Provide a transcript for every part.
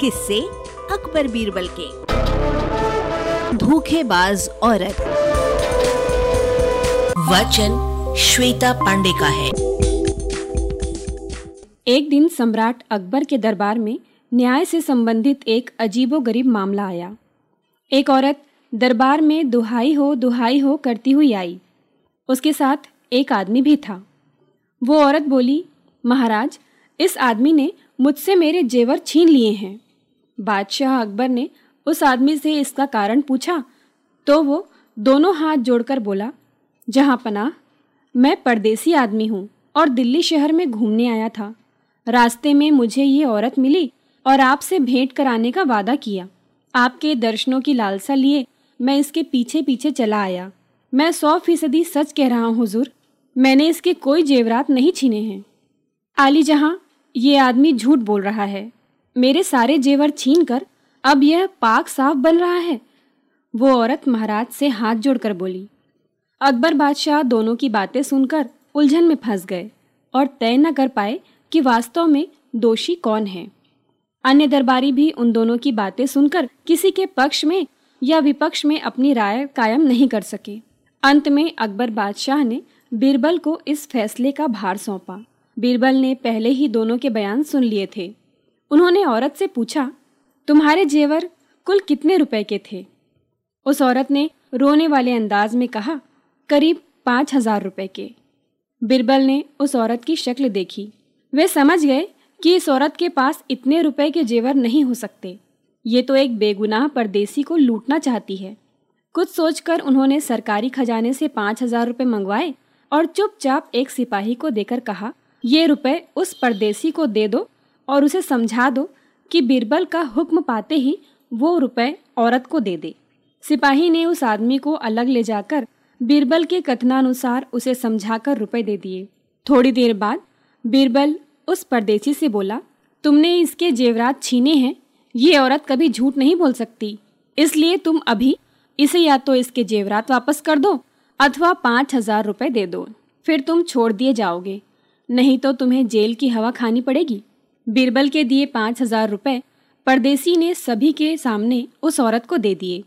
किससे अकबर बीरबल के। धोखेबाज औरत। वचन श्वेता पांडे का है। एक दिन सम्राट अकबर के दरबार में न्याय से संबंधित एक अजीबोगरीब मामला आया। एक औरत दरबार में दुहाई हो दुहाई हो करती हुई आई। उसके साथ एक आदमी भी था। वो औरत बोली, महाराज, इस आदमी ने मुझसे मेरे जेवर छीन लिए हैं। बादशाह अकबर ने उस आदमी से इसका कारण पूछा तो वो दोनों हाथ जोड़कर बोला, जहाँ पनाह, मैं परदेसी आदमी हूँ और दिल्ली शहर में घूमने आया था। रास्ते में मुझे ये औरत मिली और आपसे भेंट कराने का वादा किया। आपके दर्शनों की लालसा लिए मैं इसके पीछे पीछे चला आया। मैं सौ फ़ीसदी सच कह रहा हूँ, हुजूर। मैंने इसके कोई जेवरात नहीं छीने हैं। आली जहाँ ये आदमी झूठ बोल रहा है। मेरे सारे जेवर छीन कर अब यह पाक साफ़ बन रहा है। वो औरत महाराज से हाथ जोड़कर बोली, अकबर बादशाह दोनों की बातें सुनकर उलझन में फंस गए और तय न कर पाए कि वास्तव में दोषी कौन है। अन्य दरबारी भी उन दोनों की बातें सुनकर किसी के पक्ष में या विपक्ष में अपनी राय कायम नहीं कर सके। अंत में अकबर बादशाह ने बीरबल को इस फैसले का भार सौंपा। बीरबल ने पहले ही दोनों के बयान सुन लिए थे। उन्होंने औरत से पूछा, तुम्हारे जेवर कुल कितने रुपए के थे? उस औरत ने रोने वाले अंदाज में कहा, करीब पाँच हज़ार रुपये के। बिरबल ने उस औरत की शक्ल देखी। वे समझ गए कि इस औरत के पास इतने रुपए के जेवर नहीं हो सकते। ये तो एक बेगुनाह परदेसी को लूटना चाहती है। कुछ सोचकर उन्होंने सरकारी खजाने से पाँच हज़ार रुपये मंगवाए और चुपचाप एक सिपाही को देकर कहा, ये रुपए उस परदेसी को दे दो और उसे समझा दो कि बीरबल का हुक्म पाते ही वो रुपए औरत को दे दे। सिपाही ने उस आदमी को अलग ले जाकर बीरबल के कथनानुसार उसे समझाकर रुपए दे दिए। थोड़ी देर बाद बीरबल उस परदेसी से बोला, तुमने इसके जेवरात छीने हैं, ये औरत कभी झूठ नहीं बोल सकती। इसलिए तुम अभी इसे या तो इसके जेवरात वापस कर दो अथवा पाँच हज़ार रुपये दे दो। फिर तुम छोड़ दिए जाओगे, नहीं तो तुम्हें जेल की हवा खानी पड़ेगी। बीरबल के दिए पाँच हज़ार रुपये परदेसी ने सभी के सामने उस औरत को दे दिए।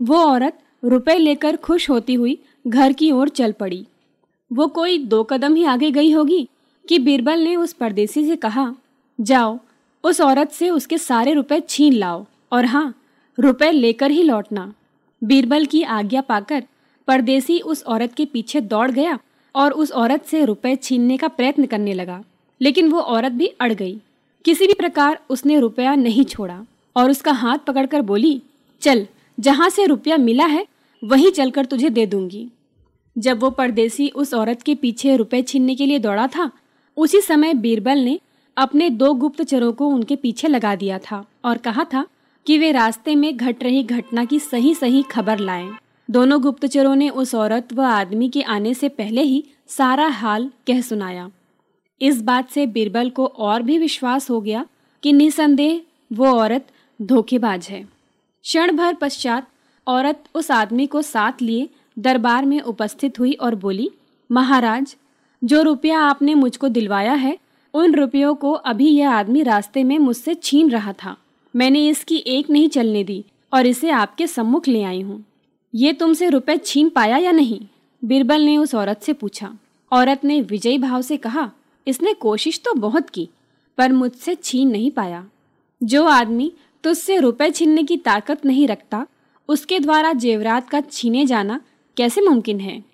वो औरत रुपए लेकर खुश होती हुई घर की ओर चल पड़ी। वो कोई दो कदम ही आगे गई होगी कि बीरबल ने उस परदेसी से कहा, जाओ, उस औरत से उसके सारे रुपए छीन लाओ और हाँ रुपए लेकर ही लौटना। बीरबल की आज्ञा पाकर परदेसी उस औरत के पीछे दौड़ गया और उस औरत से रुपए छीनने का प्रयत्न करने लगा। लेकिन वो औरत भी अड़ गई। किसी भी प्रकार उसने रुपया नहीं छोड़ा और उसका हाथ पकड़कर बोली, चल, जहाँ से रुपया मिला है, वहीं चलकर तुझे दे दूँगी जब वो परदेसी उस औरत के पीछे रुपए छीनने के लिए दौड़ा था, उसी समय बीरबल ने अपने दो गुप्तचरों को उनके पीछे लगा दिया था और कहा था कि वे रास्ते में घट रही घटना की सही सही खबर लाएँ। दोनों गुप्तचरों ने उस औरत व आदमी के आने से पहले ही सारा हाल कह सुनाया इस बात से बीरबल को और भी विश्वास हो गया कि निसंदेह वो औरत धोखेबाज है। क्षण भर पश्चात औरत उस आदमी को साथ लिए दरबार में उपस्थित हुई और बोली, महाराज, जो रुपया आपने मुझको दिलवाया है, उन रुपयों को अभी यह आदमी रास्ते में मुझसे छीन रहा था। मैंने इसकी एक नहीं चलने दी और इसे आपके सम्मुख ले आई हूँ। ये तुमसे रुपए छीन पाया या नहीं? बीरबल ने उस औरत से पूछा। औरत ने विजयी भाव से कहा इसने कोशिश तो बहुत की, पर मुझसे छीन नहीं पाया। जो आदमी तुझसे रुपए छीनने की ताकत नहीं रखता, उसके द्वारा जेवरात का छीने जाना कैसे मुमकिन है?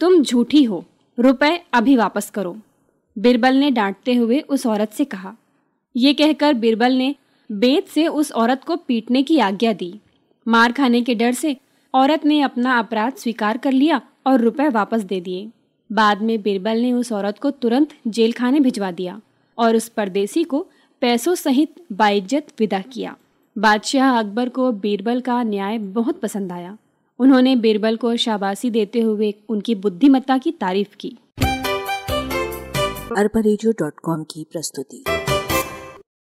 तुम झूठी हो, रुपए अभी वापस करो। बिरबल ने डांटते हुए उस औरत से कहा। ये कहकर बिरबल ने बेत से उस औरत को पीटने की आज्ञा दी। मार खाने के डर से औरत ने अपना अपराध स्वीकार कर लिया और रुपए वापस दे दिए। बाद में बीरबल ने उस औरत को तुरंत जेल खाने भिजवा दिया और उस परदेसी को पैसों सहित बाइज्जत विदा किया। बादशाह अकबर को बीरबल का न्याय बहुत पसंद आया। उन्होंने बीरबल को शाबाशी देते हुए उनकी बुद्धिमत्ता की तारीफ़ की। अरबा की प्रस्तुति।